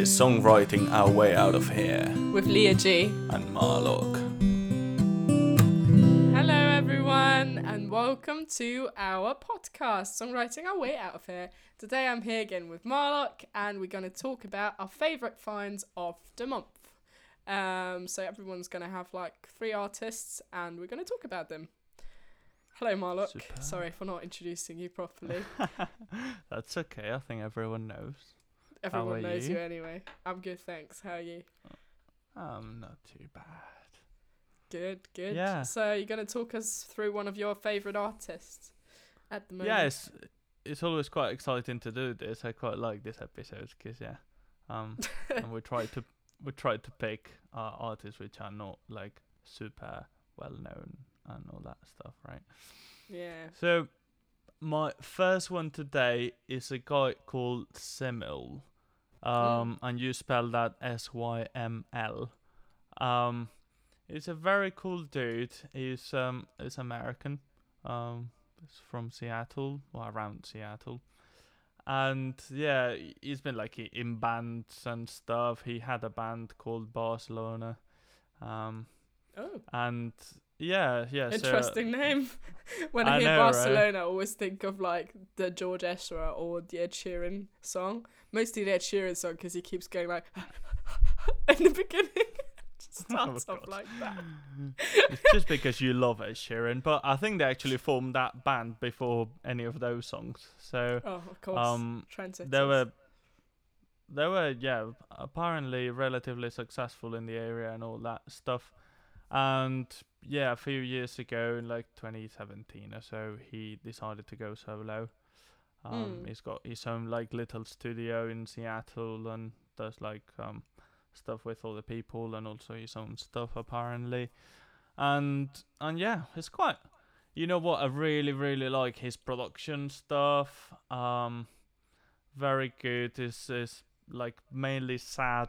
is Songwriting Our Way Out of Here with Leah G. and Marlock. Hello, everyone, and welcome to our podcast, Songwriting Our Way Out of Here. Today I'm here again with Marlock, and we're going to talk about our favourite finds of the month. Um, so everyone's going to have like three artists, and we're going to talk about them. Hello, Marlock. Superb. Sorry for not introducing you properly. That's okay, I think everyone knows. Everyone knows you? you anyway. I'm good, thanks. How are you? I'm not too bad. Good, good. Yeah. So you're going to talk us through one of your favourite artists at the moment. Yeah, it's, it's always quite exciting to do this. I quite like this episode because yeah, um, and we try to we try to pick uh, artists which are not like super well known and all that stuff, right? yeah. So, my first one today is a guy called SYML, um, and you spell that S Y M L. Um, he's a very cool dude. He's um, he's American. Um, he's from Seattle, or around Seattle, and yeah, he- he's been like in bands and stuff. He had a band called Barcelona, um, Oh. and yeah, yeah. so- Interesting name. when I, I hear know, right? Barcelona, I always think of like the George Ezra or the Ed Sheeran song. Mostly the Ed Sheeran song because he keeps going like in the beginning. Just starts Oh, off God. like that. it's just because you love Ed Sheeran, but I think they actually formed that band before any of those songs. So Oh, of course. um, they were they were yeah apparently relatively successful in the area and all that stuff. And yeah, a few years ago, in like 2017 or so, he decided to go solo. Um, Mm. He's got his own like little studio in Seattle and does like um stuff with other people and also his own stuff apparently. And and yeah, it's quite. You know what? I really really like his production stuff. Um, very good. Is is like mainly sad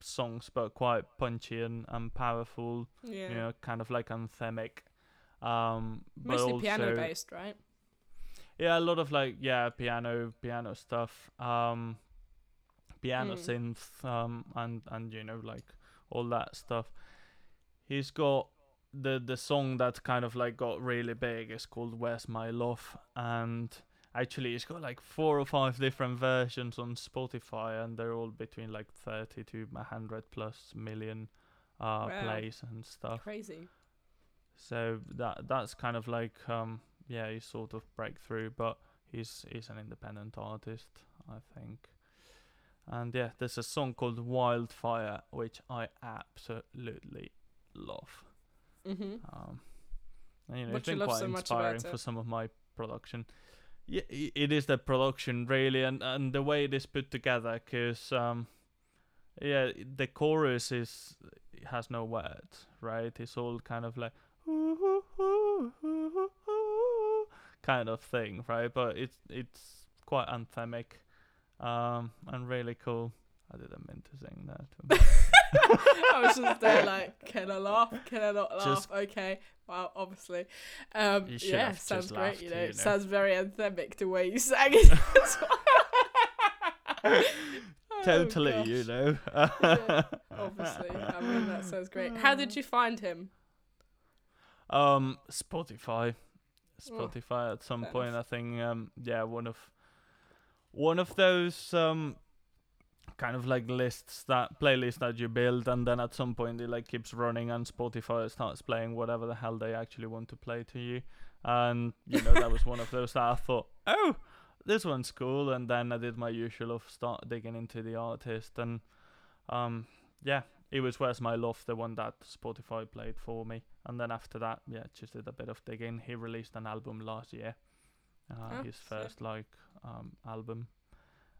songs, but quite punchy and, and powerful. yeah. You know, kind of like anthemic. Um, Mostly also, piano based, right? yeah, a lot of like yeah, piano, piano stuff. Um, piano Mm. synth, um, and and you know like all that stuff. He's got the the song that kind of like got really big is called "Where's My Love," and actually it's got like four or five different versions on Spotify, and they're all between like thirty to a hundred plus million uh Wow. plays and stuff. Crazy. So that that's kind of like um yeah, he's sort of breakthrough, but he's he's an independent artist, I think. And yeah, there's a song called Wildfire which I absolutely love. Mm-hmm. Um, and, you know, What it's been quite so inspiring for some of my production. Yeah, it is the production really, and and the way it is put together, cause um, yeah, the chorus is has no words, right? It's all kind of like kind of thing, right? But it's it's quite anthemic, um, and really cool. I didn't mean to sing that. I was just there like, can I laugh? Can I not laugh? Just- okay. Well, obviously. Um, You should yeah, sounds great. laughed, You know, you it know. sounds very anthemic the way you sang it. as well. totally, Oh, you know. Yeah, Obviously, I mean that sounds great. How did you find him? Um, Spotify, Oh, Spotify. at some point, enough. I think. Um, yeah, one of one of those um kind of like lists that playlist that you build, and then at some point it like keeps running, and Spotify starts playing whatever the hell they actually want to play to you. And you know that was one of those that I thought, oh, this one's cool, and then I did my usual of start digging into the artist, and um, yeah, it was Where's My Love, the one that Spotify played for me. And then after that, yeah, just did a bit of digging. He released an album last year, uh, Oh, his first like um album,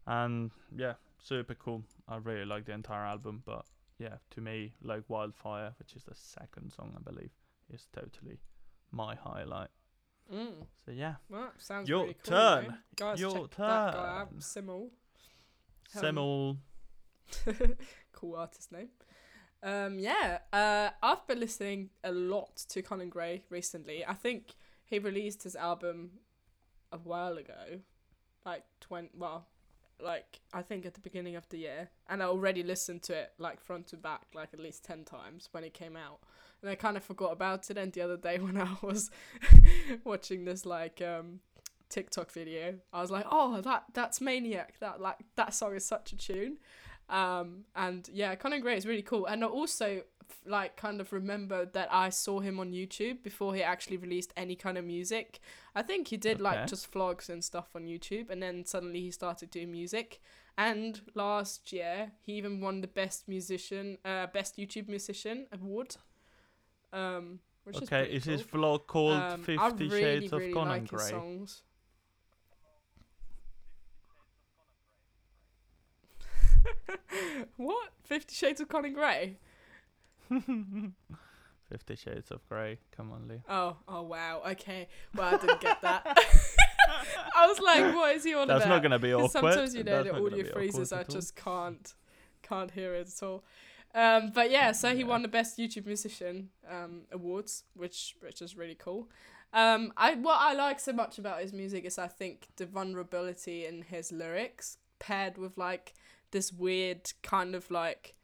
and yeah, super cool. I really like the entire album, but yeah, to me, like Wildfire, which is the second song I believe, is totally my highlight. Mm, So yeah, well, sounds Your really cool. turn. Guys, Your check that guy out. turn. SYML. Um, cool artist name. Um, yeah, uh, I've been listening a lot to Conan Gray recently. I think he released his album a while ago, like twenty. Well, like I think at the beginning of the year, and I already listened to it like front to back like at least ten times when it came out, and I kind of forgot about it. And the other day when I was watching this like um TikTok video, I was like, oh that that's Maniac. That like that song is such a tune. Um, and yeah, Conan Gray is really cool. And also like kind of remember that I saw him on YouTube before he actually released any kind of music. I think he did like just vlogs and stuff on YouTube, and then suddenly he started doing music. And last year, he even won the best musician, uh, best YouTube musician award. Um, which is Okay, pretty is cool. his vlog called Um, I Fifty really, Shades of really Conan like Gray? songs. what? Fifty Shades of Conan Gray? Fifty Shades of Grey. Come on, Lee. Oh, oh wow. Okay. Well, I didn't get that. I was like, what is he on That's about? not gonna be 'Cause awkward. Sometimes you know That's the audio be phrases, I awkward at all. just can't can't hear it at all. Um, but yeah, so he Yeah. won the best YouTube musician um, awards, which which is really cool. Um, I what I like so much about his music is I think the vulnerability in his lyrics paired with like this weird kind of like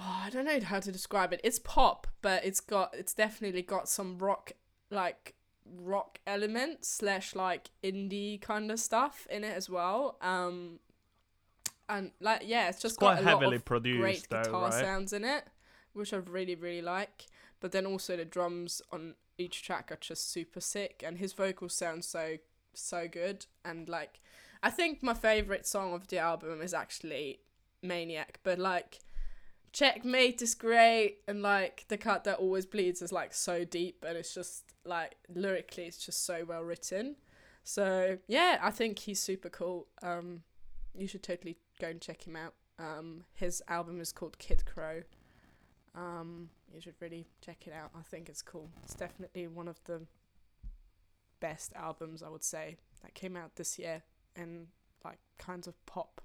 oh, I don't know how to describe it. It's pop, but it's got it's definitely got some rock like rock elements slash like indie kind of stuff in it as well. Um, and like yeah, it's just It's quite got a lot heavily of produced, great though, guitar right? sounds in it, which I really really like. But then also the drums on each track are just super sick, and his vocals sound so so good. And like, I think my favorite song of the album is actually Maniac, but like. Checkmate is great, and like the cut that always bleeds is like so deep, and it's just like lyrically, it's just so well written. So yeah, I think he's super cool. Um, you should totally go and check him out. Um, his album is called Kid Krow. Um, you should really check it out. I think it's cool. It's definitely one of the best albums I would say that came out this year in like kinds of pop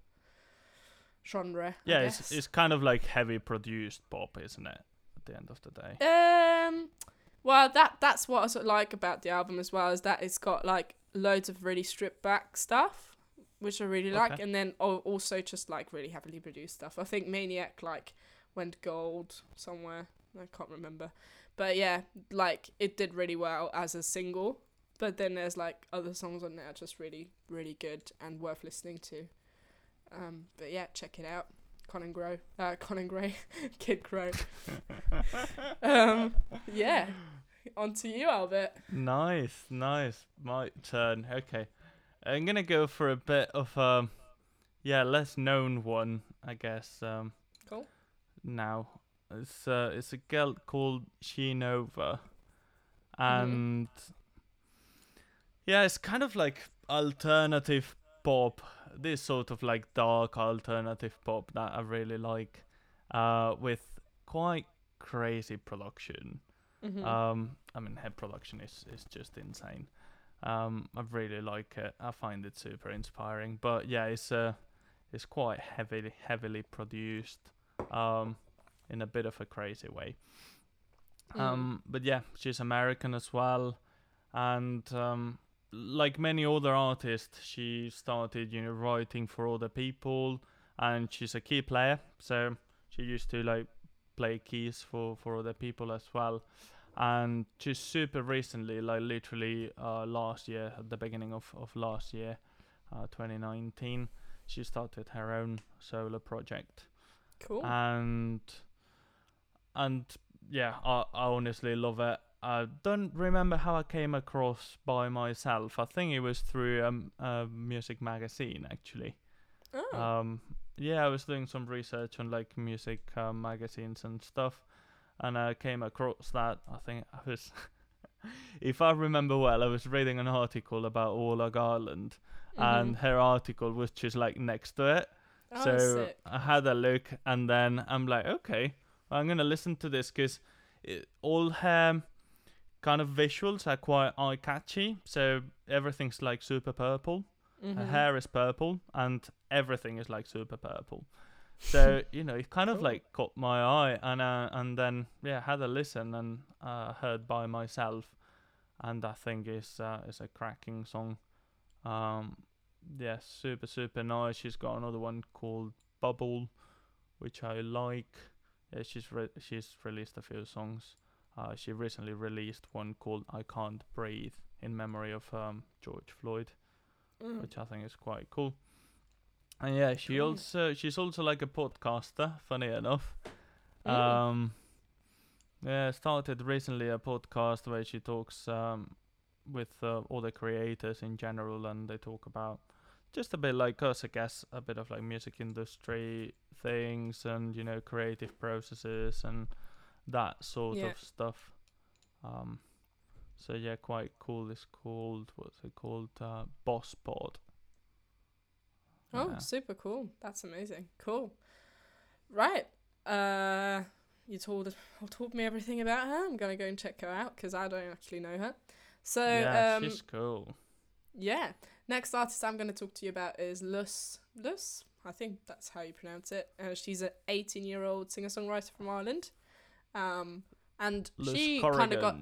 genre. Yeah, it's it's kind of like heavy produced pop, isn't it? At the end of the day. Um, well, that that's what I sort of like about the album as well is that it's got like loads of really stripped back stuff, which I really like, Okay. and then al- also just like really heavily produced stuff. I think Maniac like went gold somewhere. I can't remember, but yeah, like it did really well as a single. But then there's like other songs on there just really really good and worth listening to. Um, but yeah, check it out. Conan Grow, uh, Conan Gray, Kid Krow. um, yeah. On to you, Albert. Nice, nice. My turn. Okay. I'm gonna go for a bit of um yeah, less known one, I guess. Um Cool. now. It's uh it's a girl called Shinova. Mm-hmm. And yeah, it's kind of like alternative pop. This sort of like dark alternative pop that I really like. Uh with quite crazy production. Mm-hmm. Um, I mean, head production is is just insane. Um, I really like it. I find it super inspiring. But yeah, it's uh, it's quite heavily heavily produced. Um, in a bit of a crazy way. Mhm. Um, but yeah, she's American as well, and um, like many other artists, she started you know writing for other people, and she's a key player. So she used to like play keys for for other people as well, and just super recently, like literally uh, last year, at the beginning of of last year, uh, 2019, she started her own solo project cool. and and yeah, I, I honestly love it. I don't remember how I came across by myself. I think it was through um, a music magazine actually. oh. Um, yeah, I was doing some research on like music uh, magazines and stuff, and I came across that. I think I was, if I remember well, I was reading an article about Ola Garland, and Mhm. her article was just like next to it. oh, So sick. I had a look, and then I'm like, okay, I'm gonna listen to this because all her kind of visuals are quite eye catchy. So everything's like super purple. Her Mhm. hair is purple, and everything is like super purple. So you know, it kind of Cool. like caught my eye, and uh, and then yeah, had a listen and uh, heard by myself, and I think it's uh, it's a cracking song. Um, yeah, super super nice. She's got another one called Bubble, which I like. Yeah, she's re- she's released a few songs. Uh, she recently released one called "I Can't Breathe" in memory of um, George Floyd, Mm. which I think is quite cool. And yeah, she Cool. also she's also like a podcaster. Funny enough, Mm. um, yeah, started recently a podcast where she talks um, with uh, all the creators in general, and they talk about just a bit like us, I guess, a bit of like music industry things and you know creative processes and that sort Yeah. of stuff. Um, so yeah, quite cool. It's called what's it called? Uh, Boss Pod. Oh, Yeah. super cool. That's amazing. Cool. Right. Uh, you told told me everything about her. I'm gonna go and check her out because I don't actually know her. So yeah, um, she's cool. yeah. Next artist I'm gonna talk to you about is Lus. Lus. I think that's how you pronounce it. Uh, she's an 18 year old singer songwriter from Ireland. Um, and she kind of got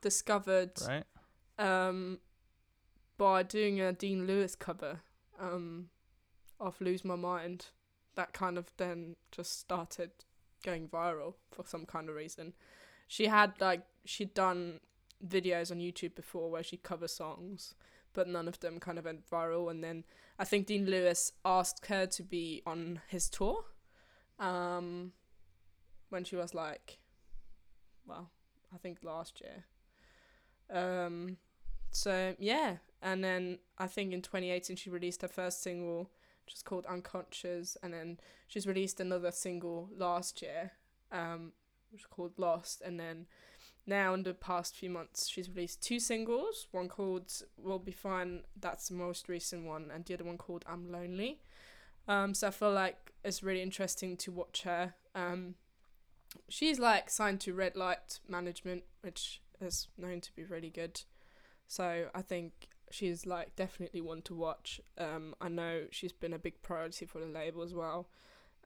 discovered right? um, by doing a Dean Lewis cover um, of Lose My Mind. That kind of then just started going viral for some kind of reason. She had like she'd done videos on YouTube before where she cover songs, but none of them kind of went viral. And then I think Dean Lewis asked her to be on his tour, um, when she was like, well, I think last year. Um, so yeah, and then I think in 2018 she released her first single, which is called Unconscious, and then she's released another single last year, um, which is called Lost, and then now in the past few months she's released two singles, one called Will Be Fine, that's the most recent one, and the other one called I'm Lonely. Um, so I feel like it's really interesting to watch her. Um, she's like signed to Red Light Management, which is known to be really good. So I think she's like definitely one to watch. Um, I know she's been a big priority for the label as well,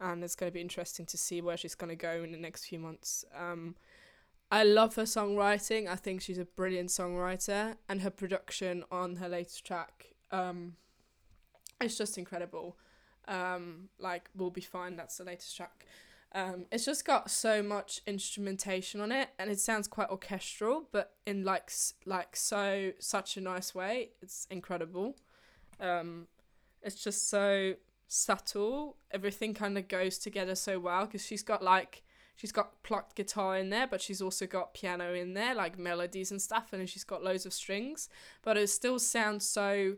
and it's going to be interesting to see where she's going to go in the next few months. Um, I love her songwriting. I think she's a brilliant songwriter, and her production on her latest track, um, it's just incredible. Um, like "We'll Be Fine," that's the latest track. Um, it's just got so much instrumentation on it, and it sounds quite orchestral, but in like like so such a nice way. It's incredible. Um, it's just so subtle. Everything kind of goes together so well because she's got like she's got plucked guitar in there, but she's also got piano in there, like melodies and stuff, and she's got loads of strings. But it still sounds so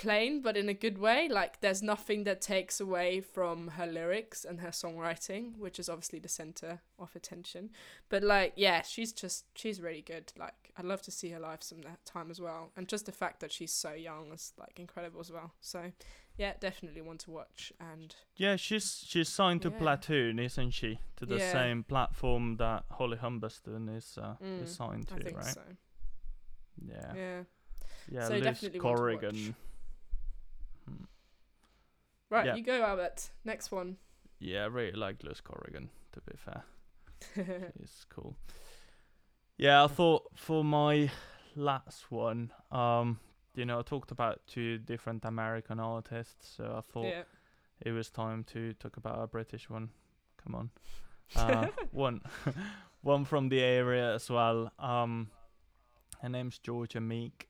plain, but in a good way. Like there's nothing that takes away from her lyrics and her songwriting, which is obviously the center of attention. But like, yeah, she's just she's really good. Like I'd love to see her live some that time as well, and just the fact that she's so young is like incredible as well. So yeah, definitely one to watch. And Yeah, she's she's signed to Yeah. Platoon, isn't she? To the Yeah. same platform that Holly Humberstone is uh, Mm, is signed to, right? so. Yeah. Yeah. Yeah, So Liz definitely one to watch. Corrigan. Right, Yeah. you go, Albert. Next one. Yeah, I really like Liz Corrigan, to be fair. It's cool. Yeah, I thought for my last one, um, you know, I talked about two different American artists, so I thought yeah. it was time to talk about a British one. Come on. Uh, one one from the area as well. Um her name's Georgia Meek.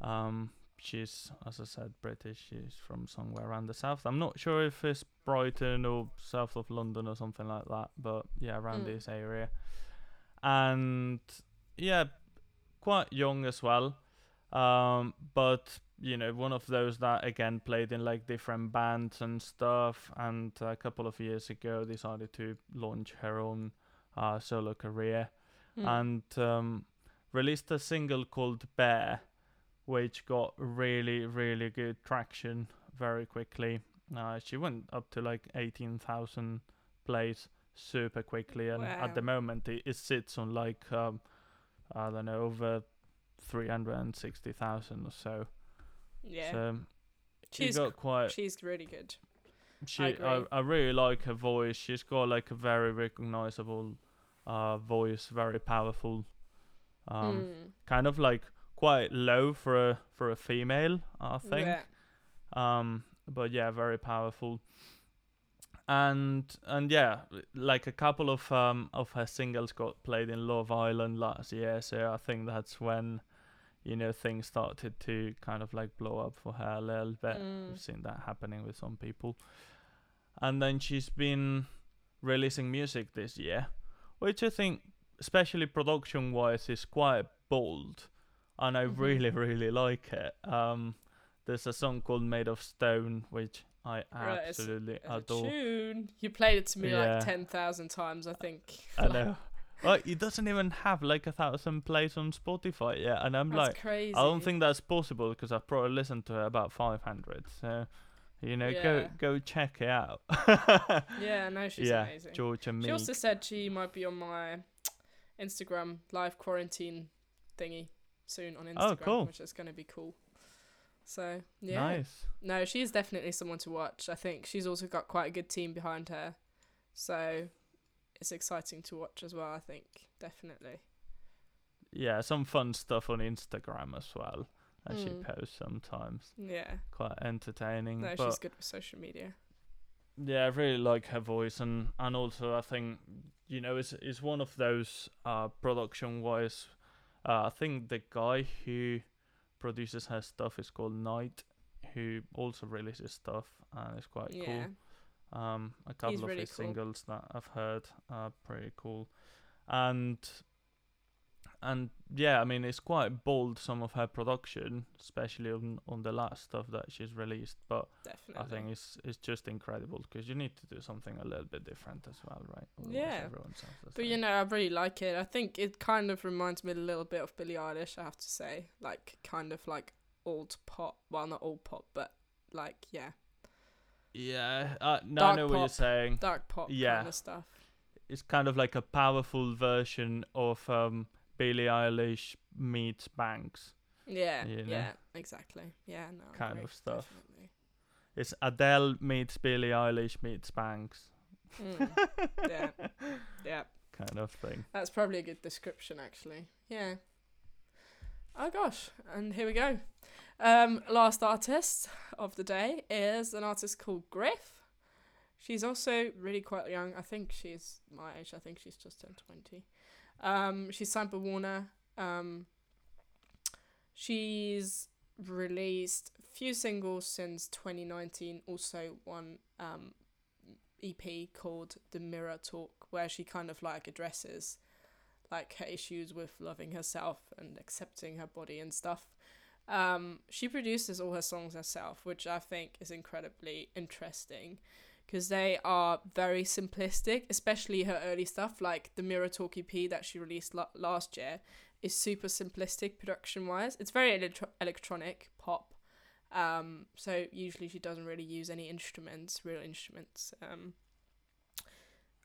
Um she's as I said British, she's from somewhere around the south. I'm not sure if it's Brighton or south of London or something like that, but yeah, around Mm. this area. And yeah, quite young as well. Um but you know, one of those that again played in like different bands and stuff. And a couple of years ago, decided to launch her own uh, solo career Hmm. and um, released a single called Bear, which got really, really good traction very quickly. Uh, she went up to like 18,000 plays super quickly, and at the moment, it, it sits on like, um, I don't know, over 360,000 or so. yeah. So she she's got quite. she's really good. She, I, agree. I, really like her voice. She's got like a very recognizable uh, voice, very powerful. Um, Mm. kind of like quite low for a for a female, I think. Yeah. Um, but yeah, very powerful. And and yeah, like a couple of um of her singles got played in Love Island last year, so I think that's when you know things started to kind of like blow up for her a little bit. Mm. We've seen that happening with some people. And then she's been releasing music this year, which I think, especially production wise, is quite bold. And I Mhm. really, really like it. Um, there's a song called Made of Stone, which I Right, it's- absolutely It's a adore. tune. You played it to me Yeah. like ten thousand times, I think. I know. well, it doesn't even have like a thousand plays on Spotify yet. And I'm That's like, crazy. I don't think that's possible because I've probably listened to it about 500. So, you know, Yeah. go go check it out. Yeah, no, she's yeah, amazing. Georgia She also said she might be on my Instagram live quarantine thingy soon on Instagram, Oh, cool. which is going to be cool. So yeah, Nice. no, she's definitely someone to watch. I think she's also got quite a good team behind her, so it's exciting to watch as well. I think definitely. Yeah, some fun stuff on Instagram as well. That she Mm. posts sometimes. Yeah, Quite entertaining. no, she's good with social media. yeah, I really like her voice and and also I think you know it's it's one of those uh production wise uh, I think the guy who produces her stuff is called Knight who also releases stuff and it's quite yeah, cool. Um a couple of really his cool. singles that I've heard are pretty cool. And and yeah, I mean it's quite bold some of her production, especially on on the last stuff that she's released, but definitely. I think it's it's just incredible because you need to do something a little bit different as well, right? Otherwise Yeah. But you know, I really like it. I think it kind of reminds me a little bit of Billie Eilish, I have to say. Like, kind of like old pop. Well, not old pop, but like, yeah, yeah, uh, no, Dark I know what you're pop. saying. dark pop Yeah. kind of stuff. It's kind of like a powerful version of um, Billie Eilish meets Banks. Yeah, You know? yeah, exactly. Yeah, no. Kind agree, of stuff. definitely. It's Adele meets Billie Eilish meets Banks, Mm, yeah, yeah. kind of thing. That's probably a good description, actually. Yeah. Oh gosh, and here we go. Um, last artist of the day is an artist called Griff. She's also really quite young. I think she's my age. I think she's just turned twenty. Um, she's signed by Warner. Um, she's released a few singles since 2019. Also one um, EP called The Mirror Talk, where she kind of like addresses like her issues with loving herself and accepting her body and stuff. Um, she produces all her songs herself, which I think is incredibly interesting because they are very simplistic, especially her early stuff, like the Mirror Talk EP that she released la- last year, is super simplistic production wise. It's very electro- electronic pop. Um, so usually she doesn't really use any instruments, real instruments. Um,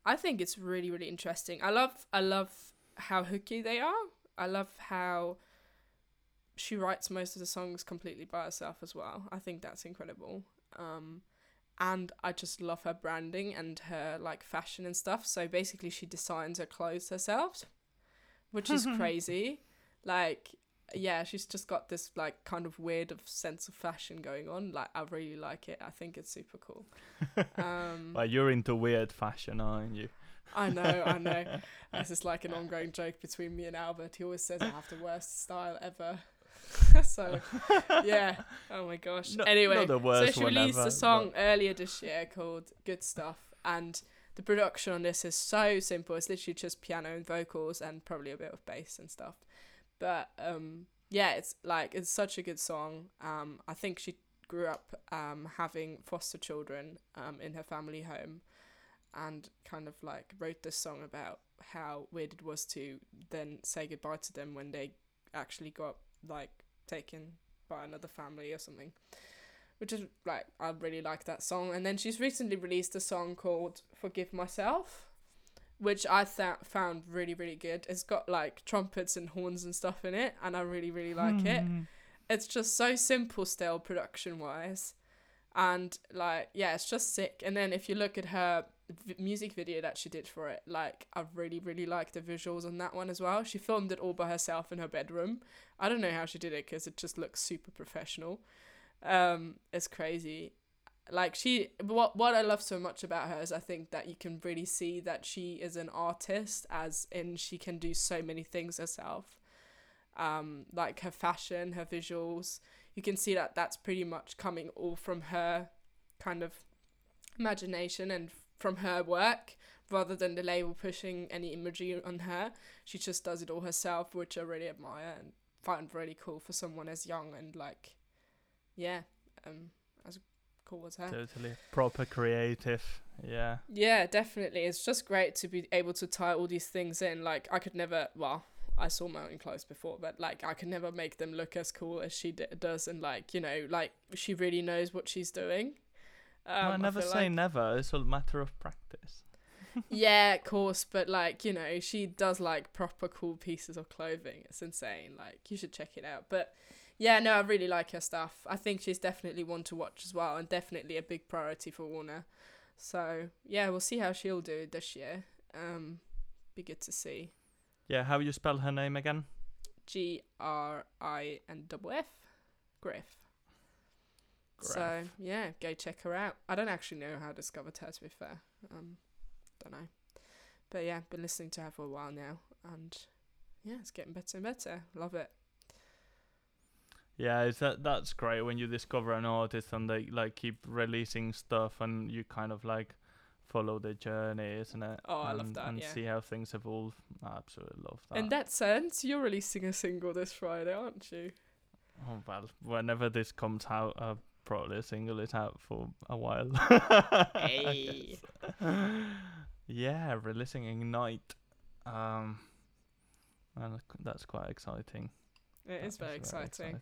I think it's really really interesting. I love I love how hooky they are. I love how she writes most of the songs completely by herself as well. I think that's incredible. Um, and I just love her branding and her like fashion and stuff. So basically, she designs her clothes herself, which is crazy. Like, yeah, she's just got this like kind of weird of sense of fashion going on. Like, I really like it. I think it's super cool. Um, Well, you're into weird fashion, aren't you? I know, I know. This is like an ongoing joke between me and Albert. He always says I have the worst style ever. so, yeah. Oh my gosh. No- anyway, not so she released ever, a song earlier this year called Good Stuff, and the production on this is so simple. It's literally just piano and vocals and probably a bit of bass and stuff. But um, yeah, it's like it's such a good song. Um, I think she grew up um having foster children um in her family home, and kind of like wrote this song about how weird it was to then say goodbye to them when they actually got like taken by another family or something which is like I really like that song. And then she's recently released a song called "Forgive Myself," which I th- found really really good. It's got like trumpets and horns and stuff in it, and I really really like it. Hmm. It's just so simple still production wise, and like yeah, it's just sick. And then if you look at her v- music video that she did for it, like I really really like the visuals on that one as well. She filmed it all by herself in her bedroom. I don't know how she did it because it just looks super professional. Um, it's crazy. Like she, what what I love so much about her is I think that you can really see that she is an artist, as in she can do so many things herself. Um, like her fashion, her visuals, you can see that that's pretty much coming all from her kind of imagination and from her work rather than the label pushing any imagery on her. She just does it all herself, which I really admire and find really cool for someone as young and like, yeah, um, as cool as her. Totally proper creative. Yeah. Yeah, definitely. It's just great to be able to tie all these things in. Like I could never, well, I saw my own clothes before, but like I could never make them look as cool as she d- does, and like you know, like she really knows what she's doing. Um, I never feel say like- never. It's a matter of practice. yeah, of course, but like you know, she does like proper cool pieces of clothing. It's insane. Like you should check it out. But yeah, no, I really like her stuff. I think she's definitely one to watch as well, and definitely a big priority for Warner. So yeah, we'll see how she'll do this year. Um, be good to see. Yeah, how you spell her name again? G R I N double F, Griff. So yeah, go check her out. I don't actually know how I discovered her to be fair. Um, don't know, but yeah, been listening to her for a while now, and yeah, it's getting better and better. Love it. Yeah, it's that that's great when you discover an artist and they like keep releasing stuff and you kind of like follow the journey, isn't it? Oh, I love and, that, And yeah. see how things evolve. I absolutely love that. In that sense, you're releasing a single this Friday, aren't you? oh well, whenever this comes out, uh, probably single it out for a while. Hey. yeah, releasing Ignite. Um, and that's quite exciting. It is That very is exciting.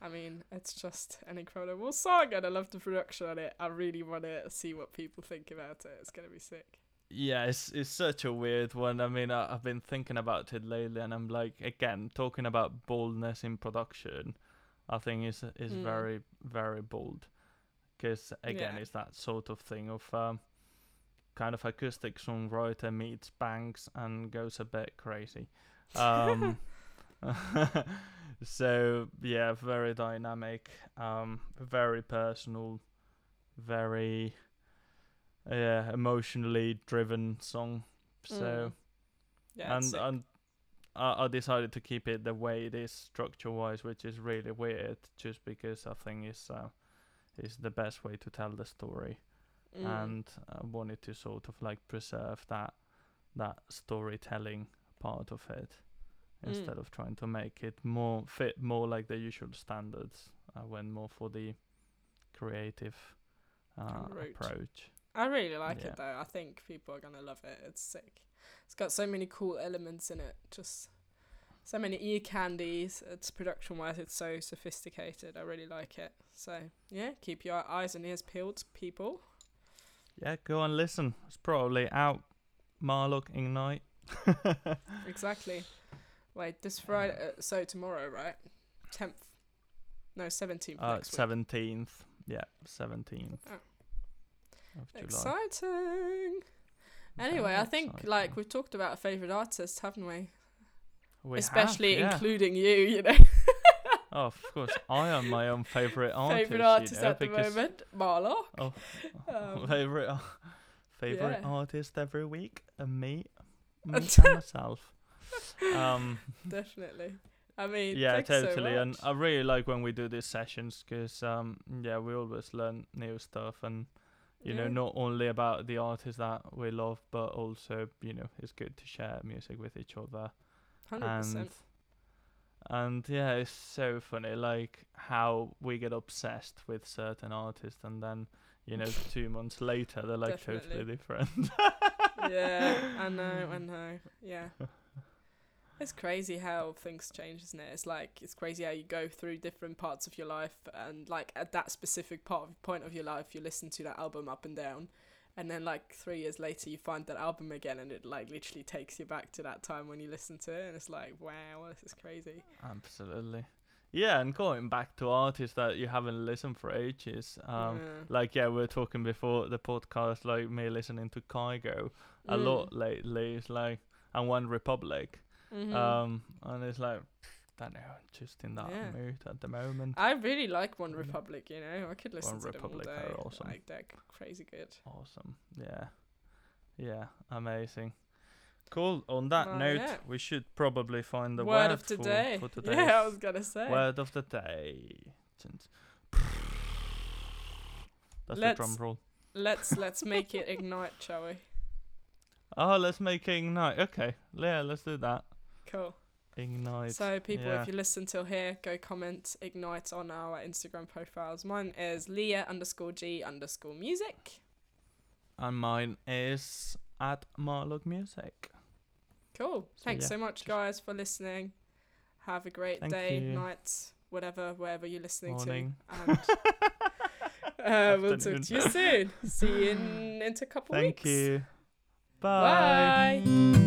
I mean, it's just an incredible song, and I love the production on it. I really want to see what people think about it. It's gonna be sick. Yeah, it's it's such a weird one. I mean, I, I've been thinking about it lately, and I'm like, again, talking about boldness in production. I think is is Mm. very very bold, because again, Yeah. it's that sort of thing of um, kind of acoustic songwriter meets Banks and goes a bit crazy. Um, so yeah, very dynamic, um, very personal, very yeah emotionally driven song. So Mm. Yeah, and and I, I decided to keep it the way it is structure wise, which is really weird, just because I think it's uh, is the best way to tell the story, Mm. and I wanted to sort of like preserve that that storytelling part of it instead Mm. of trying to make it more fit more like the usual standards. I went more for the creative uh, approach. I really like Yeah. it though. I think people are gonna love it. It's sick. It's got so many cool elements in it. Just so many ear candies. It's production wise. It's so sophisticated. I really like it. So yeah, keep your eyes and ears peeled, people. Yeah, go and listen. It's probably out. Marlock Ignite. Exactly. Wait, this Friday. Uh, so tomorrow, right? Tenth. No, seventeenth Uh, seventeenth. Yeah, seventeenth Oh. Exciting. Anyway, I think exciting. like we've talked about a favorite artists, haven't we? We have, Especially yeah. including you. You know. Oh, of course, I am my own favorite artist. favorite artist you know, at the moment, Marlock. Oh, Um, favorite uh, favorite yeah. artist every week, uh, me, me And- and myself. Um, Definitely. I mean, yeah, thanks so totally, and. I really like when we do these sessions because um, yeah, we always learn new stuff and you know mm. not only about the artists that we love, but also you know it's good to share music with each other hundred and percent. and yeah, it's so funny like how we get obsessed with certain artists and then you know two months later they're like Definitely. totally different. Yeah, I know, I know. Yeah. It's crazy how things change, isn't it? It's like it's crazy how you go through different parts of your life, and like at that specific part of, point of your life, you listen to that album up and down, and then like three years later, you find that album again, and it like literally takes you back to that time when you listen to it, and it's like, wow, this is crazy. Absolutely. Yeah, and going back to artists that you haven't listened for ages. Um, Yeah. like yeah, we were talking before the podcast, like me listening to Kygo a Mm. lot lately. It's like and One Republic. Mhm. Um, and it's like I don't know, just in that Yeah. mood at the moment. I really like One Republic. You know, I could listen to One to Republic them all day. awesome. Like they're crazy good. Awesome. Yeah. Yeah. Amazing. Cool. On that Well, note, yeah. we should probably find the word word of for- today. For, yeah, I was gonna say. word of the day. That's Let's- the drum roll. Let's let's make it ignite, shall we? Oh, let's make it ignite. Okay. Yeah, let's do that. Cool. Ignite. So people, yeah. if you listen till here, go comment ignite on our Instagram profiles. Mine is Leah underscore G underscore music. and mine is at Marlog Music. Cool. So, Thanks yeah, so much, guys, for listening. Have a great Thank day, you. night, whatever, wherever you're listening Morning. to. And uh, we'll talk to you soon. See you in into a couple Thank weeks. you. Bye. Bye.